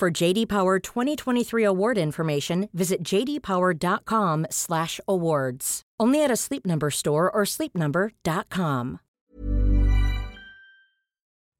For JD Power 2023 award information, visit jdpower.com/awards. Only at a Sleep Number store or sleepnumber.com.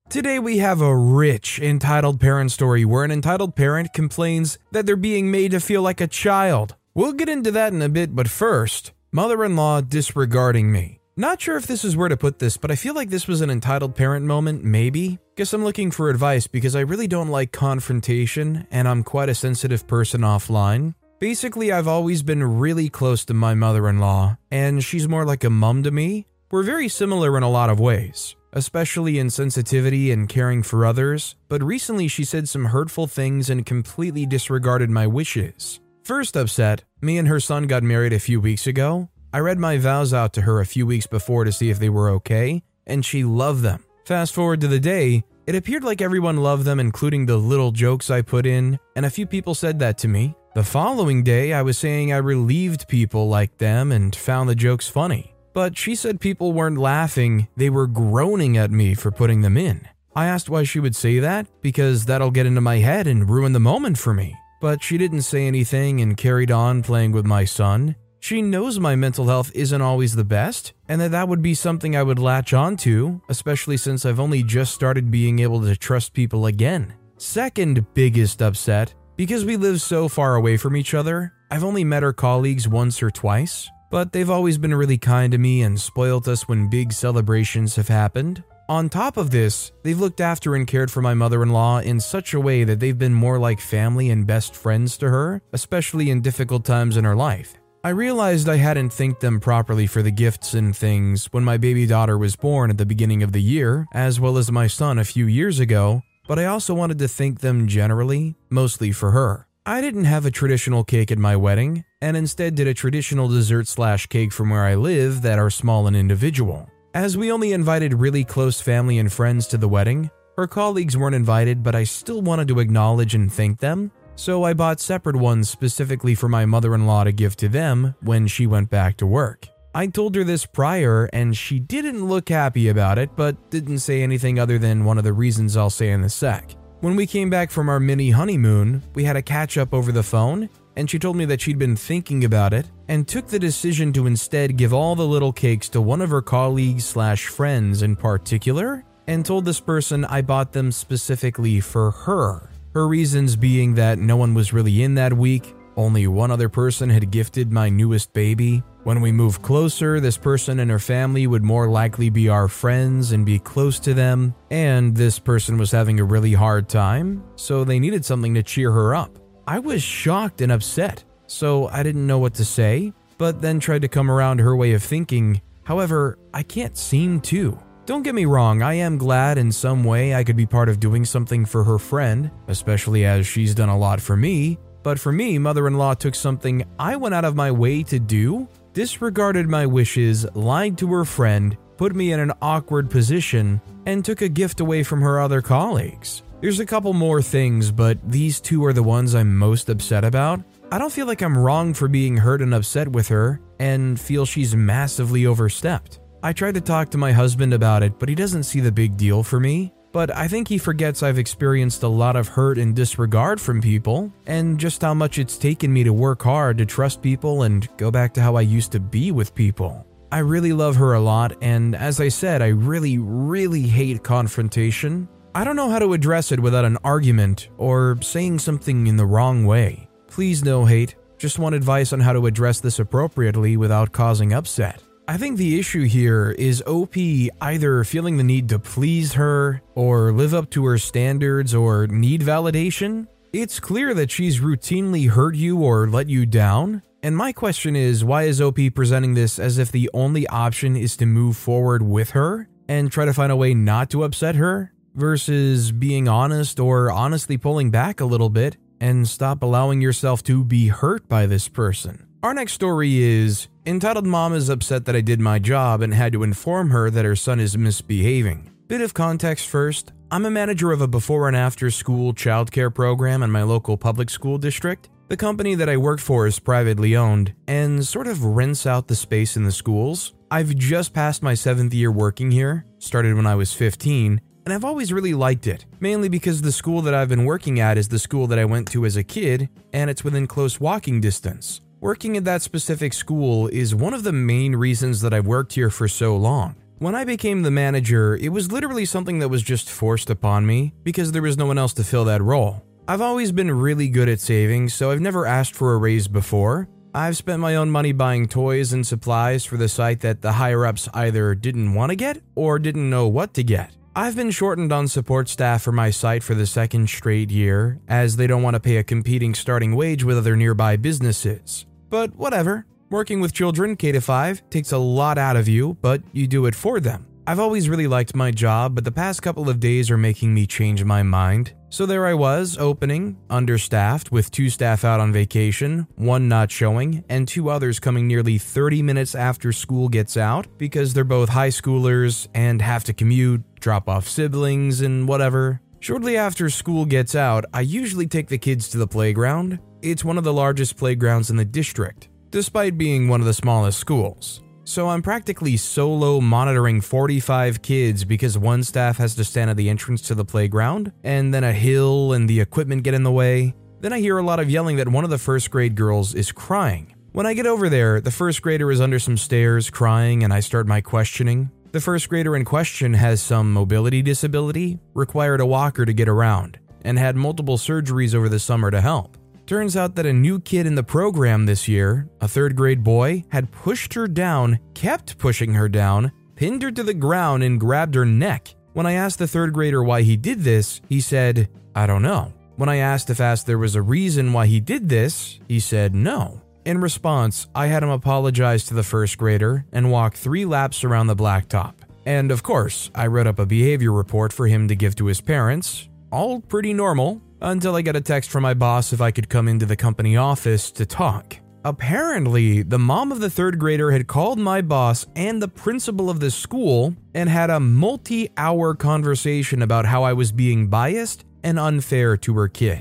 Today we have a rich entitled parent story where an entitled parent complains that they're being made to feel like a child. We'll get into that in a bit, but first, mother-in-law disregarding me. Not sure if this is where to put this, but I feel like this was an entitled parent moment, maybe. Guess I'm looking for advice because I really don't like confrontation and I'm quite a sensitive person offline. Basically, I've always been really close to my mother in law, and she's more like a mum to me. We're very similar in a lot of ways especially in sensitivity and caring for others, but recently she said some hurtful things and completely disregarded my wishes. First upset, me and her son got married a few weeks ago. I read my vows out to her a few weeks before to see if they were okay, and she loved them. Fast forward to the day, it appeared like everyone loved them, including the little jokes I put in, and a few people said that to me. The following day, I was saying I relieved people like them and found the jokes funny. But she said people weren't laughing, they were groaning at me for putting them in. I asked why she would say that, because that'll get into my head and ruin the moment for me. But she didn't say anything and carried on playing with my son. She knows my mental health isn't always the best, and that that would be something I would latch onto, especially since I've only just started being able to trust people again. Second biggest upset, because we live so far away from each other, I've only met her colleagues once or twice, but they've always been really kind to me and spoilt us when big celebrations have happened. On top of this, they've looked after and cared for my mother in law in such a way that they've been more like family and best friends to her, especially in difficult times in her life. I realized I hadn't thanked them properly for the gifts and things when my baby daughter was born at the beginning of the year, as well as my son a few years ago, but I also wanted to thank them generally, mostly for her. I didn't have a traditional cake at my wedding, and instead did a traditional dessert slash cake from where I live that are small and individual. As we only invited really close family and friends to the wedding, her colleagues weren't invited, but I still wanted to acknowledge and thank them, so I bought separate ones specifically for my mother in law to give to them when she went back to work. I told her this prior, and she didn't look happy about it, but didn't say anything other than one of the reasons I'll say in a sec. When we came back from our mini honeymoon, we had a catch up over the phone, and she told me that she'd been thinking about it and took the decision to instead give all the little cakes to one of her colleagues slash friends in particular, and told this person I bought them specifically for her. Her reasons being that no one was really in that week, only one other person had gifted my newest baby. When we moved closer, this person and her family would more likely be our friends and be close to them, and this person was having a really hard time, so they needed something to cheer her up. I was shocked and upset, so I didn't know what to say, but then tried to come around her way of thinking. However, I can't seem to. Don't get me wrong, I am glad in some way I could be part of doing something for her friend, especially as she's done a lot for me. But for me, mother in law took something I went out of my way to do, disregarded my wishes, lied to her friend, put me in an awkward position, and took a gift away from her other colleagues. There's a couple more things, but these two are the ones I'm most upset about. I don't feel like I'm wrong for being hurt and upset with her, and feel she's massively overstepped. I tried to talk to my husband about it, but he doesn't see the big deal for me. But I think he forgets I've experienced a lot of hurt and disregard from people, and just how much it's taken me to work hard to trust people and go back to how I used to be with people. I really love her a lot, and as I said, I really, really hate confrontation. I don't know how to address it without an argument or saying something in the wrong way. Please no hate, just want advice on how to address this appropriately without causing upset. I think the issue here is OP either feeling the need to please her, or live up to her standards, or need validation. It's clear that she's routinely hurt you or let you down, and my question is why is OP presenting this as if the only option is to move forward with her and try to find a way not to upset her? versus being honest or honestly pulling back a little bit and stop allowing yourself to be hurt by this person. Our next story is entitled Mom is upset that I did my job and had to inform her that her son is misbehaving. Bit of context first I'm a manager of a before and after school childcare program in my local public school district. The company that I work for is privately owned and sort of rents out the space in the schools. I've just passed my seventh year working here, started when I was 15, and I've always really liked it, mainly because the school that I've been working at is the school that I went to as a kid, and it's within close walking distance. Working at that specific school is one of the main reasons that I've worked here for so long. When I became the manager, it was literally something that was just forced upon me because there was no one else to fill that role. I've always been really good at saving, so I've never asked for a raise before. I've spent my own money buying toys and supplies for the site that the higher ups either didn't want to get or didn't know what to get. I've been shortened on support staff for my site for the second straight year, as they don't want to pay a competing starting wage with other nearby businesses. But whatever, working with children K to 5 takes a lot out of you, but you do it for them. I've always really liked my job, but the past couple of days are making me change my mind. So there I was, opening, understaffed, with two staff out on vacation, one not showing, and two others coming nearly 30 minutes after school gets out because they're both high schoolers and have to commute, drop off siblings, and whatever. Shortly after school gets out, I usually take the kids to the playground. It's one of the largest playgrounds in the district, despite being one of the smallest schools. So I'm practically solo monitoring 45 kids because one staff has to stand at the entrance to the playground, and then a hill and the equipment get in the way. Then I hear a lot of yelling that one of the first grade girls is crying. When I get over there, the first grader is under some stairs crying, and I start my questioning. The first grader in question has some mobility disability, required a walker to get around, and had multiple surgeries over the summer to help. Turns out that a new kid in the program this year, a third grade boy, had pushed her down, kept pushing her down, pinned her to the ground, and grabbed her neck. When I asked the third grader why he did this, he said, I don't know. When I asked if asked there was a reason why he did this, he said no. In response, I had him apologize to the first grader and walk three laps around the blacktop. And of course, I wrote up a behavior report for him to give to his parents. All pretty normal, until I got a text from my boss if I could come into the company office to talk. Apparently, the mom of the third grader had called my boss and the principal of the school and had a multi hour conversation about how I was being biased and unfair to her kid.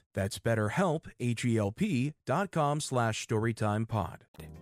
That's betterhelp, H-E-L-P dot com slash storytimepod.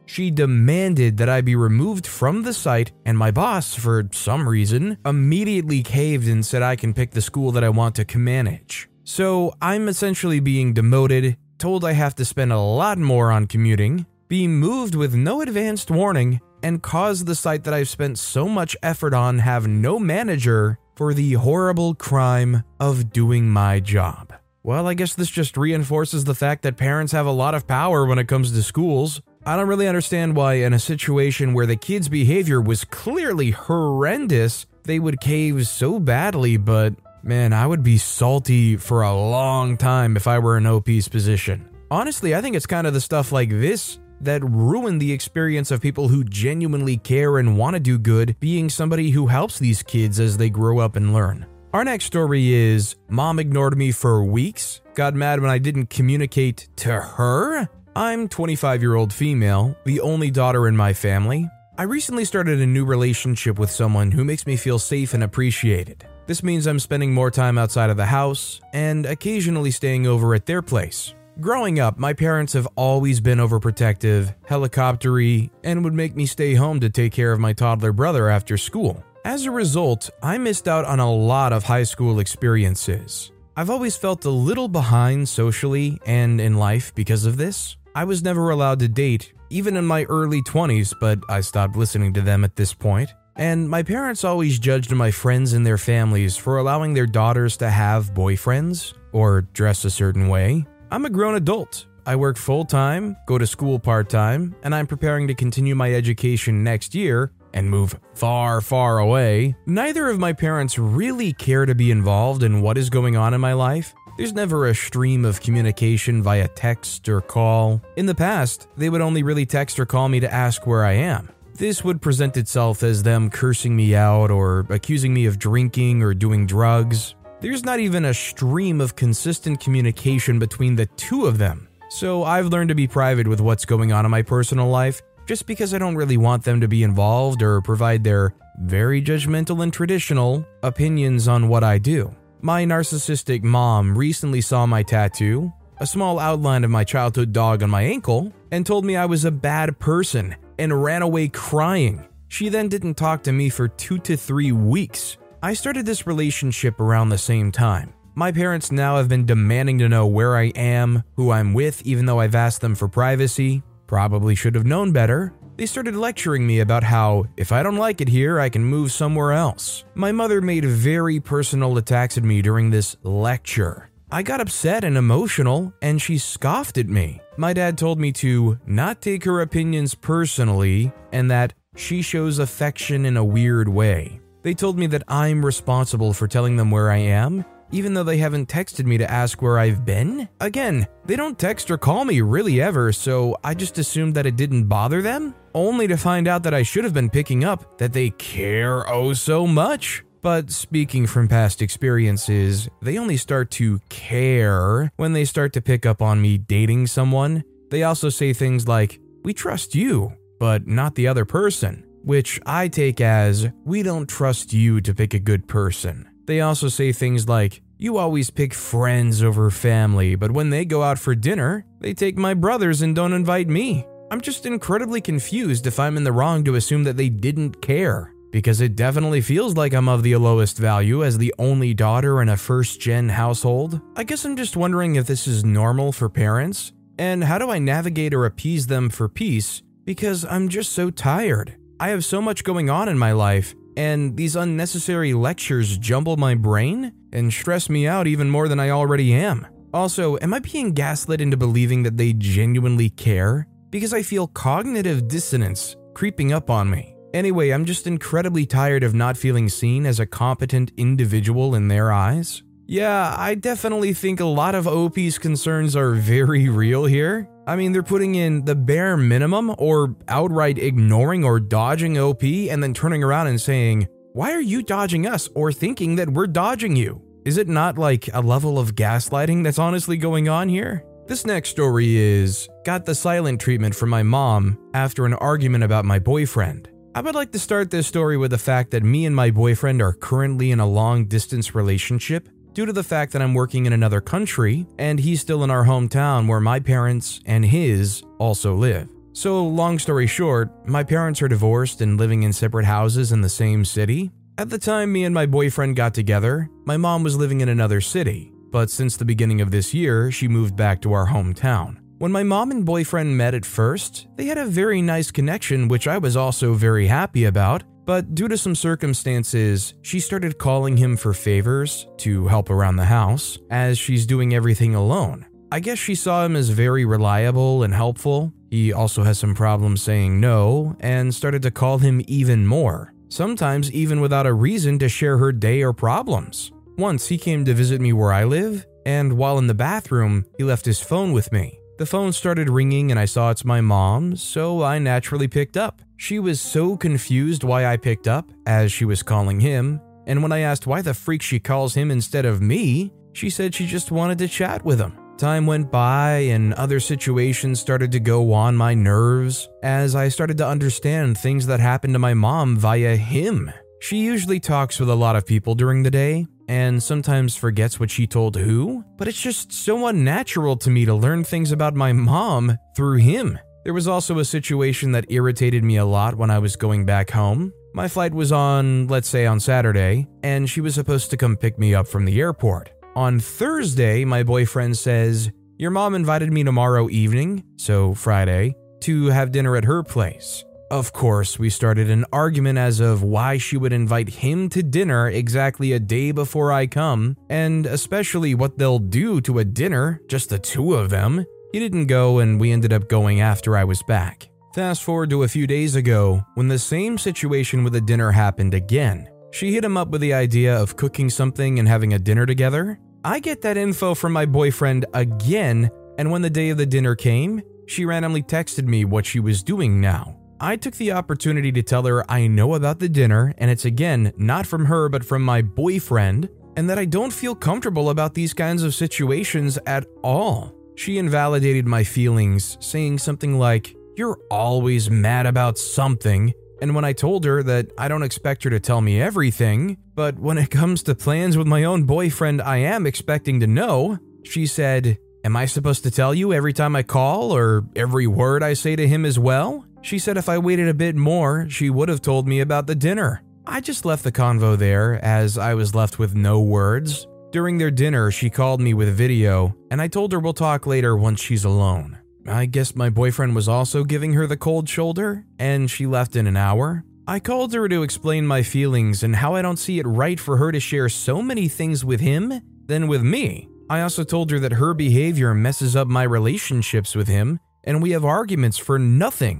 She demanded that I be removed from the site, and my boss, for some reason, immediately caved and said I can pick the school that I want to manage. So I'm essentially being demoted, told I have to spend a lot more on commuting, be moved with no advanced warning, and cause the site that I've spent so much effort on have no manager for the horrible crime of doing my job. Well, I guess this just reinforces the fact that parents have a lot of power when it comes to schools. I don't really understand why, in a situation where the kid's behavior was clearly horrendous, they would cave so badly, but man, I would be salty for a long time if I were in OP's position. Honestly, I think it's kind of the stuff like this that ruin the experience of people who genuinely care and want to do good being somebody who helps these kids as they grow up and learn. Our next story is Mom ignored me for weeks, got mad when I didn't communicate to her. I'm 25 year old female, the only daughter in my family. I recently started a new relationship with someone who makes me feel safe and appreciated. This means I'm spending more time outside of the house and occasionally staying over at their place. Growing up, my parents have always been overprotective, helicoptery, and would make me stay home to take care of my toddler brother after school. As a result, I missed out on a lot of high school experiences. I've always felt a little behind socially and in life because of this. I was never allowed to date, even in my early 20s, but I stopped listening to them at this point. And my parents always judged my friends and their families for allowing their daughters to have boyfriends or dress a certain way. I'm a grown adult. I work full time, go to school part time, and I'm preparing to continue my education next year and move far, far away, neither of my parents really care to be involved in what is going on in my life. There's never a stream of communication via text or call. In the past, they would only really text or call me to ask where I am. This would present itself as them cursing me out or accusing me of drinking or doing drugs. There's not even a stream of consistent communication between the two of them. So I've learned to be private with what's going on in my personal life just because I don't really want them to be involved or provide their very judgmental and traditional opinions on what I do. My narcissistic mom recently saw my tattoo, a small outline of my childhood dog on my ankle, and told me I was a bad person and ran away crying. She then didn't talk to me for two to three weeks. I started this relationship around the same time. My parents now have been demanding to know where I am, who I'm with, even though I've asked them for privacy. Probably should have known better. They started lecturing me about how, if I don't like it here, I can move somewhere else. My mother made very personal attacks at me during this lecture. I got upset and emotional, and she scoffed at me. My dad told me to not take her opinions personally and that she shows affection in a weird way. They told me that I'm responsible for telling them where I am even though they haven't texted me to ask where I've been? Again, they don't text or call me really ever, so I just assumed that it didn't bother them, only to find out that I should have been picking up that they care oh so much. But speaking from past experiences, they only start to care when they start to pick up on me dating someone. They also say things like, We trust you, but not the other person, which I take as, We don't trust you to pick a good person. They also say things like, You always pick friends over family, but when they go out for dinner, they take my brothers and don't invite me. I'm just incredibly confused if I'm in the wrong to assume that they didn't care, because it definitely feels like I'm of the lowest value as the only daughter in a first gen household. I guess I'm just wondering if this is normal for parents, and how do I navigate or appease them for peace, because I'm just so tired. I have so much going on in my life, and these unnecessary lectures jumble my brain and stress me out even more than I already am. Also, am I being gaslit into believing that they genuinely care? Because I feel cognitive dissonance creeping up on me. Anyway, I'm just incredibly tired of not feeling seen as a competent individual in their eyes. Yeah, I definitely think a lot of OP's concerns are very real here. I mean, they're putting in the bare minimum or outright ignoring or dodging OP and then turning around and saying, Why are you dodging us or thinking that we're dodging you? Is it not like a level of gaslighting that's honestly going on here? This next story is Got the silent treatment from my mom after an argument about my boyfriend. I would like to start this story with the fact that me and my boyfriend are currently in a long distance relationship due to the fact that I'm working in another country and he's still in our hometown where my parents and his also live. So, long story short, my parents are divorced and living in separate houses in the same city. At the time me and my boyfriend got together, my mom was living in another city, but since the beginning of this year, she moved back to our hometown. When my mom and boyfriend met at first, they had a very nice connection, which I was also very happy about. But due to some circumstances, she started calling him for favors to help around the house, as she's doing everything alone. I guess she saw him as very reliable and helpful. He also has some problems saying no, and started to call him even more, sometimes even without a reason to share her day or problems. Once he came to visit me where I live, and while in the bathroom, he left his phone with me. The phone started ringing and I saw it's my mom, so I naturally picked up. She was so confused why I picked up, as she was calling him, and when I asked why the freak she calls him instead of me, she said she just wanted to chat with him. Time went by and other situations started to go on my nerves as I started to understand things that happened to my mom via him. She usually talks with a lot of people during the day, and sometimes forgets what she told who, but it's just so unnatural to me to learn things about my mom through him. There was also a situation that irritated me a lot when I was going back home. My flight was on, let's say, on Saturday, and she was supposed to come pick me up from the airport. On Thursday, my boyfriend says, Your mom invited me tomorrow evening, so Friday, to have dinner at her place. Of course, we started an argument as of why she would invite him to dinner exactly a day before I come, and especially what they'll do to a dinner, just the two of them. He didn't go, and we ended up going after I was back. Fast forward to a few days ago, when the same situation with a dinner happened again. She hit him up with the idea of cooking something and having a dinner together. I get that info from my boyfriend again, and when the day of the dinner came, she randomly texted me what she was doing now. I took the opportunity to tell her I know about the dinner and it's again not from her but from my boyfriend, and that I don't feel comfortable about these kinds of situations at all. She invalidated my feelings, saying something like, You're always mad about something. And when I told her that I don't expect her to tell me everything, but when it comes to plans with my own boyfriend, I am expecting to know, she said, Am I supposed to tell you every time I call or every word I say to him as well? She said if I waited a bit more, she would have told me about the dinner. I just left the convo there as I was left with no words. During their dinner, she called me with video, and I told her we'll talk later once she's alone. I guess my boyfriend was also giving her the cold shoulder, and she left in an hour. I called her to explain my feelings and how I don't see it right for her to share so many things with him than with me. I also told her that her behavior messes up my relationships with him, and we have arguments for nothing.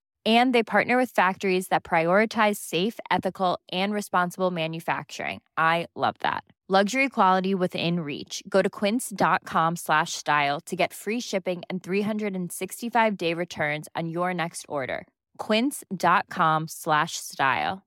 And they partner with factories that prioritize safe, ethical, and responsible manufacturing. I love that. Luxury quality within reach. Go to quince.com slash style to get free shipping and 365 day returns on your next order. Quince.com slash style.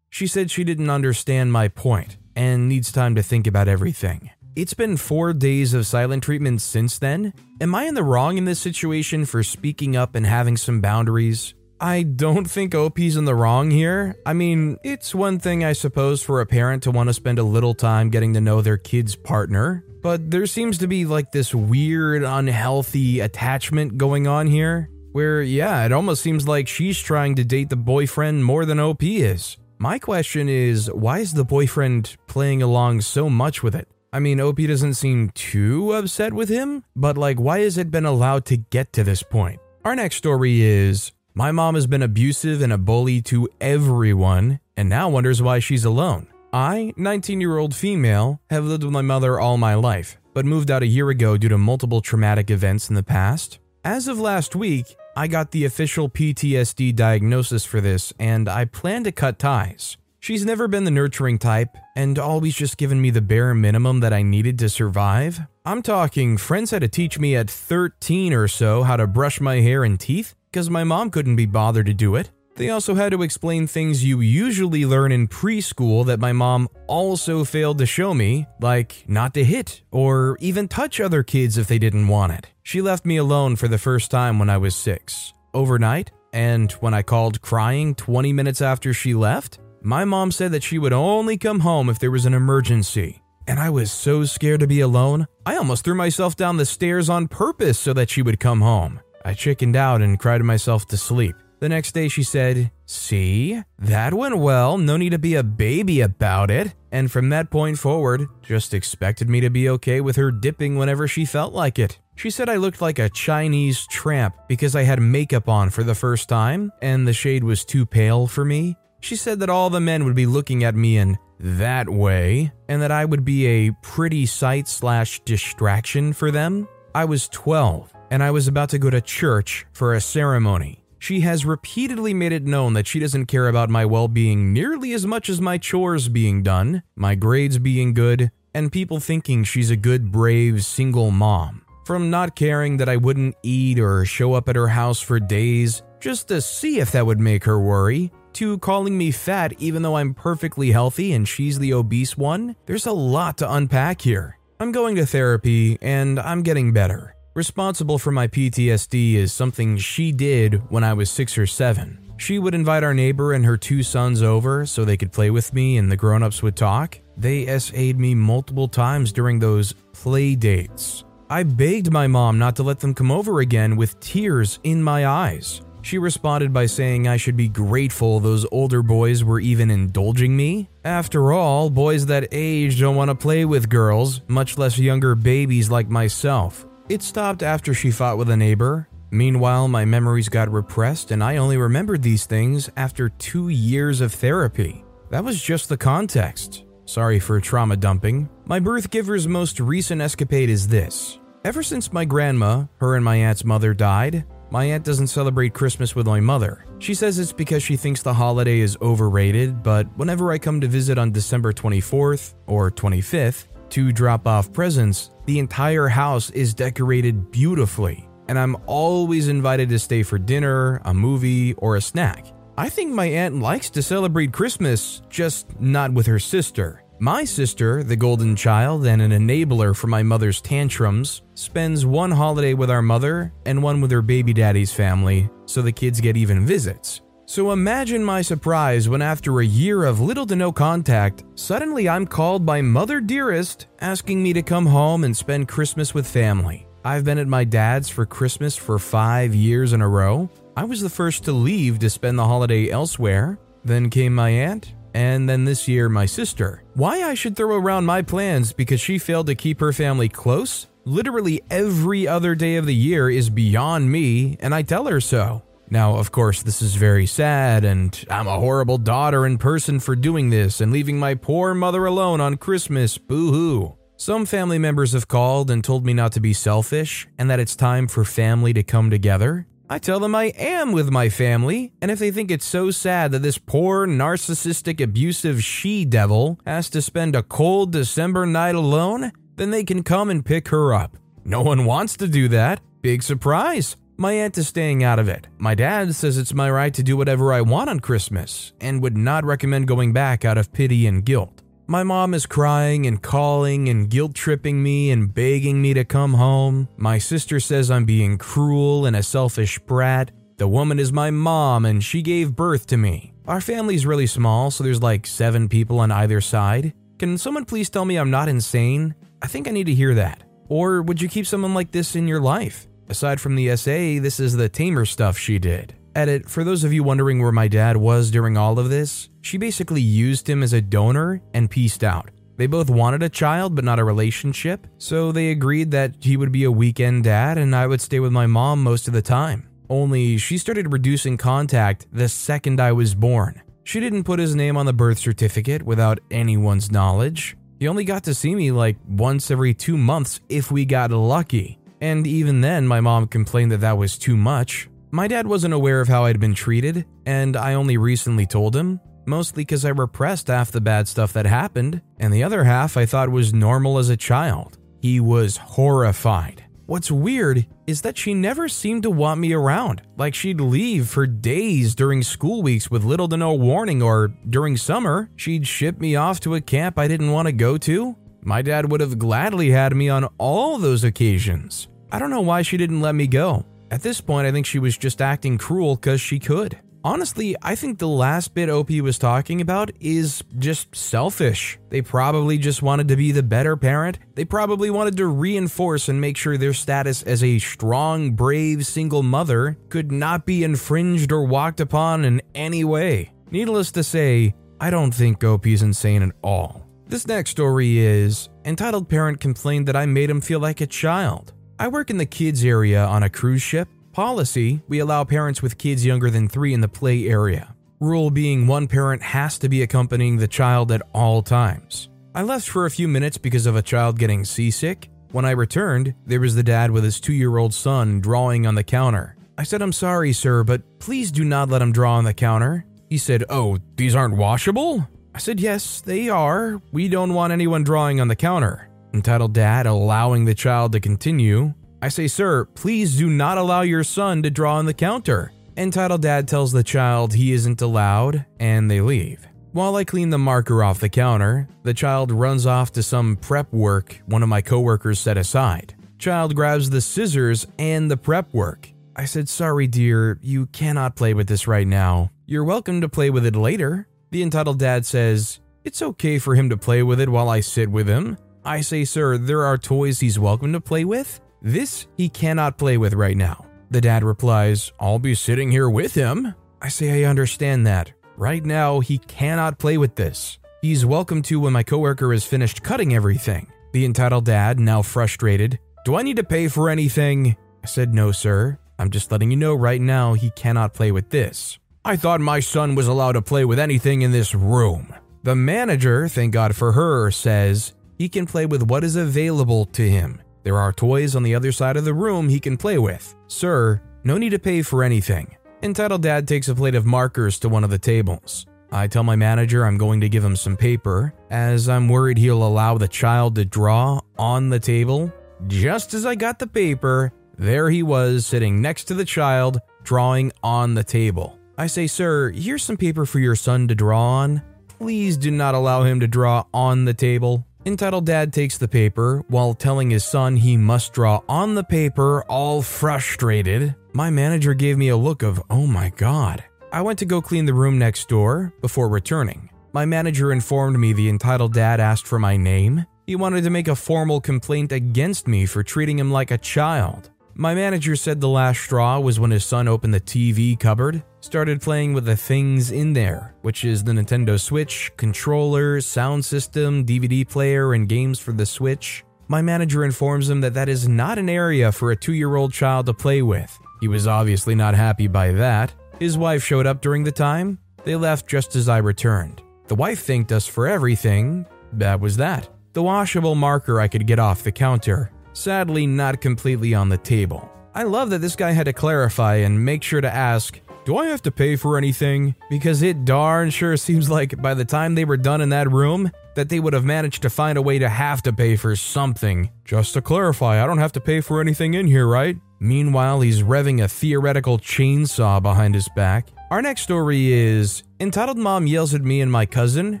She said she didn't understand my point and needs time to think about everything. It's been four days of silent treatment since then. Am I in the wrong in this situation for speaking up and having some boundaries? I don't think OP's in the wrong here. I mean, it's one thing, I suppose, for a parent to want to spend a little time getting to know their kid's partner, but there seems to be like this weird, unhealthy attachment going on here, where, yeah, it almost seems like she's trying to date the boyfriend more than OP is. My question is, why is the boyfriend playing along so much with it? I mean, OP doesn't seem too upset with him, but like, why has it been allowed to get to this point? Our next story is my mom has been abusive and a bully to everyone and now wonders why she's alone. I, 19 year old female, have lived with my mother all my life, but moved out a year ago due to multiple traumatic events in the past. As of last week, I got the official PTSD diagnosis for this, and I plan to cut ties. She's never been the nurturing type, and always just given me the bare minimum that I needed to survive. I'm talking, friends had to teach me at 13 or so how to brush my hair and teeth, because my mom couldn't be bothered to do it. They also had to explain things you usually learn in preschool that my mom also failed to show me, like not to hit or even touch other kids if they didn't want it. She left me alone for the first time when I was six, overnight, and when I called crying 20 minutes after she left, my mom said that she would only come home if there was an emergency. And I was so scared to be alone, I almost threw myself down the stairs on purpose so that she would come home. I chickened out and cried myself to sleep. The next day she said, See, that went well, no need to be a baby about it. And from that point forward, just expected me to be okay with her dipping whenever she felt like it. She said I looked like a Chinese tramp because I had makeup on for the first time and the shade was too pale for me. She said that all the men would be looking at me in that way and that I would be a pretty sight slash distraction for them. I was 12 and I was about to go to church for a ceremony. She has repeatedly made it known that she doesn't care about my well being nearly as much as my chores being done, my grades being good, and people thinking she's a good, brave, single mom. From not caring that I wouldn't eat or show up at her house for days just to see if that would make her worry, to calling me fat even though I'm perfectly healthy and she's the obese one, there's a lot to unpack here. I'm going to therapy and I'm getting better. Responsible for my PTSD is something she did when I was six or seven. She would invite our neighbor and her two sons over so they could play with me and the grown ups would talk. They SA'd me multiple times during those play dates. I begged my mom not to let them come over again with tears in my eyes. She responded by saying I should be grateful those older boys were even indulging me. After all, boys that age don't want to play with girls, much less younger babies like myself. It stopped after she fought with a neighbor. Meanwhile, my memories got repressed, and I only remembered these things after two years of therapy. That was just the context. Sorry for trauma dumping. My birth giver's most recent escapade is this. Ever since my grandma, her and my aunt's mother, died, my aunt doesn't celebrate Christmas with my mother. She says it's because she thinks the holiday is overrated, but whenever I come to visit on December 24th or 25th to drop off presents, the entire house is decorated beautifully, and I'm always invited to stay for dinner, a movie, or a snack. I think my aunt likes to celebrate Christmas, just not with her sister. My sister, the golden child and an enabler for my mother's tantrums, spends one holiday with our mother and one with her baby daddy's family, so the kids get even visits. So imagine my surprise when, after a year of little to no contact, suddenly I'm called by Mother Dearest asking me to come home and spend Christmas with family. I've been at my dad's for Christmas for five years in a row. I was the first to leave to spend the holiday elsewhere. Then came my aunt, and then this year my sister. Why I should throw around my plans because she failed to keep her family close? Literally every other day of the year is beyond me, and I tell her so. Now, of course, this is very sad, and I'm a horrible daughter and person for doing this and leaving my poor mother alone on Christmas, boo hoo. Some family members have called and told me not to be selfish and that it's time for family to come together. I tell them I am with my family, and if they think it's so sad that this poor, narcissistic, abusive she devil has to spend a cold December night alone, then they can come and pick her up. No one wants to do that. Big surprise. My aunt is staying out of it. My dad says it's my right to do whatever I want on Christmas and would not recommend going back out of pity and guilt. My mom is crying and calling and guilt tripping me and begging me to come home. My sister says I'm being cruel and a selfish brat. The woman is my mom and she gave birth to me. Our family's really small, so there's like seven people on either side. Can someone please tell me I'm not insane? I think I need to hear that. Or would you keep someone like this in your life? Aside from the SA, this is the tamer stuff she did. Edit, for those of you wondering where my dad was during all of this, she basically used him as a donor and pieced out. They both wanted a child but not a relationship, so they agreed that he would be a weekend dad and I would stay with my mom most of the time. Only she started reducing contact the second I was born. She didn't put his name on the birth certificate without anyone's knowledge. He only got to see me like once every two months if we got lucky. And even then, my mom complained that that was too much. My dad wasn't aware of how I'd been treated, and I only recently told him, mostly because I repressed half the bad stuff that happened, and the other half I thought was normal as a child. He was horrified. What's weird is that she never seemed to want me around. Like she'd leave for days during school weeks with little to no warning, or during summer, she'd ship me off to a camp I didn't want to go to. My dad would have gladly had me on all those occasions. I don't know why she didn't let me go. At this point, I think she was just acting cruel because she could. Honestly, I think the last bit OP was talking about is just selfish. They probably just wanted to be the better parent. They probably wanted to reinforce and make sure their status as a strong, brave single mother could not be infringed or walked upon in any way. Needless to say, I don't think OP is insane at all. This next story is Entitled Parent complained that I made him feel like a child. I work in the kids area on a cruise ship Policy we allow parents with kids younger than three in the play area. Rule being one parent has to be accompanying the child at all times. I left for a few minutes because of a child getting seasick. When I returned, there was the dad with his two year old son drawing on the counter. I said, I'm sorry, sir, but please do not let him draw on the counter. He said, Oh, these aren't washable? I said, Yes, they are. We don't want anyone drawing on the counter. Entitled dad allowing the child to continue. I say, Sir, please do not allow your son to draw on the counter. Entitled dad tells the child he isn't allowed, and they leave. While I clean the marker off the counter, the child runs off to some prep work one of my coworkers set aside. Child grabs the scissors and the prep work. I said, Sorry, dear, you cannot play with this right now. You're welcome to play with it later. The entitled dad says, It's okay for him to play with it while I sit with him. I say, Sir, there are toys he's welcome to play with. This he cannot play with right now. The dad replies, I'll be sitting here with him. I say, I understand that. Right now, he cannot play with this. He's welcome to when my coworker has finished cutting everything. The entitled dad, now frustrated, Do I need to pay for anything? I said, No, sir. I'm just letting you know right now he cannot play with this. I thought my son was allowed to play with anything in this room. The manager, thank God for her, says he can play with what is available to him. There are toys on the other side of the room he can play with. Sir, no need to pay for anything. Entitled Dad takes a plate of markers to one of the tables. I tell my manager I'm going to give him some paper, as I'm worried he'll allow the child to draw on the table. Just as I got the paper, there he was sitting next to the child, drawing on the table. I say, Sir, here's some paper for your son to draw on. Please do not allow him to draw on the table. Entitled Dad takes the paper while telling his son he must draw on the paper, all frustrated. My manager gave me a look of, oh my god. I went to go clean the room next door before returning. My manager informed me the entitled dad asked for my name. He wanted to make a formal complaint against me for treating him like a child. My manager said the last straw was when his son opened the TV cupboard, started playing with the things in there, which is the Nintendo Switch, controller, sound system, DVD player, and games for the Switch. My manager informs him that that is not an area for a two year old child to play with. He was obviously not happy by that. His wife showed up during the time. They left just as I returned. The wife thanked us for everything. That was that. The washable marker I could get off the counter sadly not completely on the table. I love that this guy had to clarify and make sure to ask, Do I have to pay for anything? Because it darn sure seems like by the time they were done in that room, that they would have managed to find a way to have to pay for something. Just to clarify, I don't have to pay for anything in here, right? Meanwhile, he's revving a theoretical chainsaw behind his back. Our next story is Entitled Mom yells at me and my cousin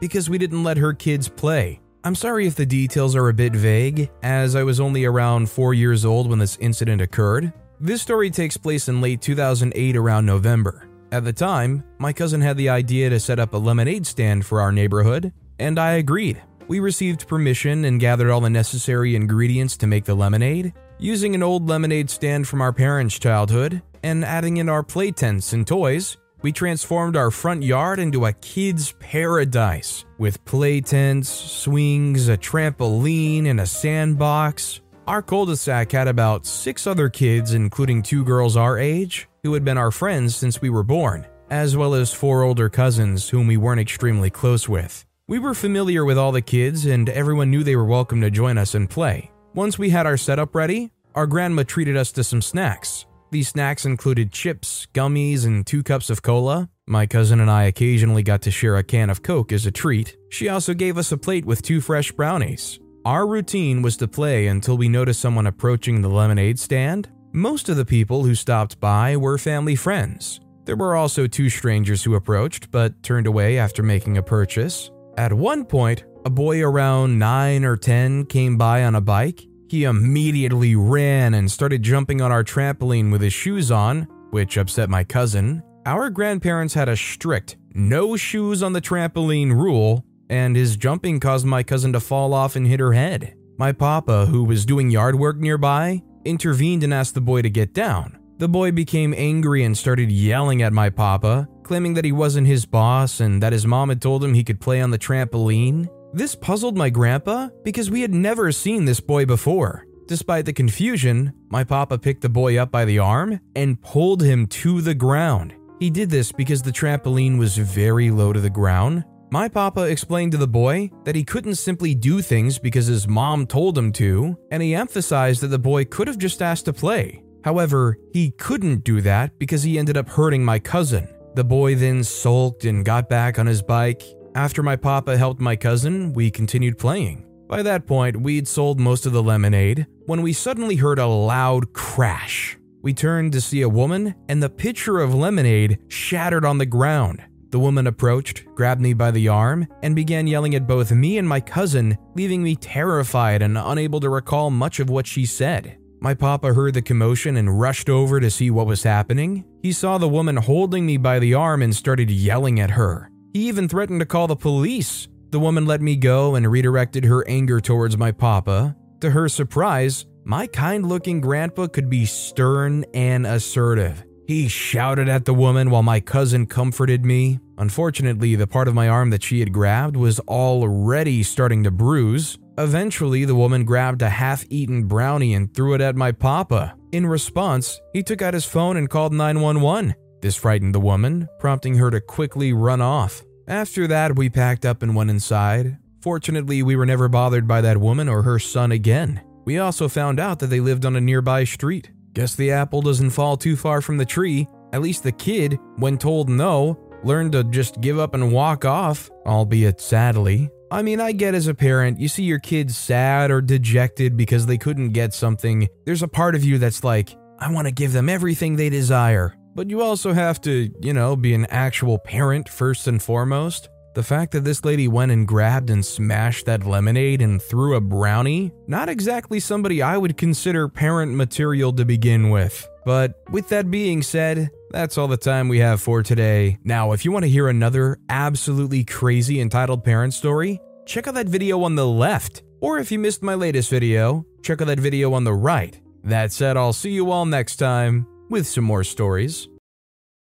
because we didn't let her kids play. I'm sorry if the details are a bit vague, as I was only around 4 years old when this incident occurred. This story takes place in late 2008 around November. At the time, my cousin had the idea to set up a lemonade stand for our neighborhood, and I agreed. We received permission and gathered all the necessary ingredients to make the lemonade, using an old lemonade stand from our parents' childhood, and adding in our play tents and toys, we transformed our front yard into a kid's paradise with play tents, swings, a trampoline, and a sandbox. Our cul de sac had about six other kids, including two girls our age, who had been our friends since we were born, as well as four older cousins whom we weren't extremely close with. We were familiar with all the kids, and everyone knew they were welcome to join us and play. Once we had our setup ready, our grandma treated us to some snacks. These snacks included chips, gummies, and two cups of cola. My cousin and I occasionally got to share a can of Coke as a treat. She also gave us a plate with two fresh brownies. Our routine was to play until we noticed someone approaching the lemonade stand. Most of the people who stopped by were family friends. There were also two strangers who approached but turned away after making a purchase. At one point, a boy around 9 or 10 came by on a bike. He immediately ran and started jumping on our trampoline with his shoes on, which upset my cousin. Our grandparents had a strict no shoes on the trampoline rule, and his jumping caused my cousin to fall off and hit her head. My papa, who was doing yard work nearby, intervened and asked the boy to get down. The boy became angry and started yelling at my papa, claiming that he wasn't his boss and that his mom had told him he could play on the trampoline. This puzzled my grandpa because we had never seen this boy before. Despite the confusion, my papa picked the boy up by the arm and pulled him to the ground. He did this because the trampoline was very low to the ground. My papa explained to the boy that he couldn't simply do things because his mom told him to, and he emphasized that the boy could have just asked to play. However, he couldn't do that because he ended up hurting my cousin. The boy then sulked and got back on his bike. After my papa helped my cousin, we continued playing. By that point, we'd sold most of the lemonade when we suddenly heard a loud crash. We turned to see a woman, and the pitcher of lemonade shattered on the ground. The woman approached, grabbed me by the arm, and began yelling at both me and my cousin, leaving me terrified and unable to recall much of what she said. My papa heard the commotion and rushed over to see what was happening. He saw the woman holding me by the arm and started yelling at her. He even threatened to call the police. The woman let me go and redirected her anger towards my papa. To her surprise, my kind looking grandpa could be stern and assertive. He shouted at the woman while my cousin comforted me. Unfortunately, the part of my arm that she had grabbed was already starting to bruise. Eventually, the woman grabbed a half eaten brownie and threw it at my papa. In response, he took out his phone and called 911. This frightened the woman, prompting her to quickly run off. After that, we packed up and went inside. Fortunately, we were never bothered by that woman or her son again. We also found out that they lived on a nearby street. Guess the apple doesn't fall too far from the tree. At least the kid, when told no, learned to just give up and walk off, albeit sadly. I mean, I get as a parent, you see your kids sad or dejected because they couldn't get something. There's a part of you that's like, I want to give them everything they desire. But you also have to, you know, be an actual parent first and foremost. The fact that this lady went and grabbed and smashed that lemonade and threw a brownie, not exactly somebody I would consider parent material to begin with. But with that being said, that's all the time we have for today. Now, if you want to hear another absolutely crazy entitled parent story, check out that video on the left. Or if you missed my latest video, check out that video on the right. That said, I'll see you all next time with some more stories.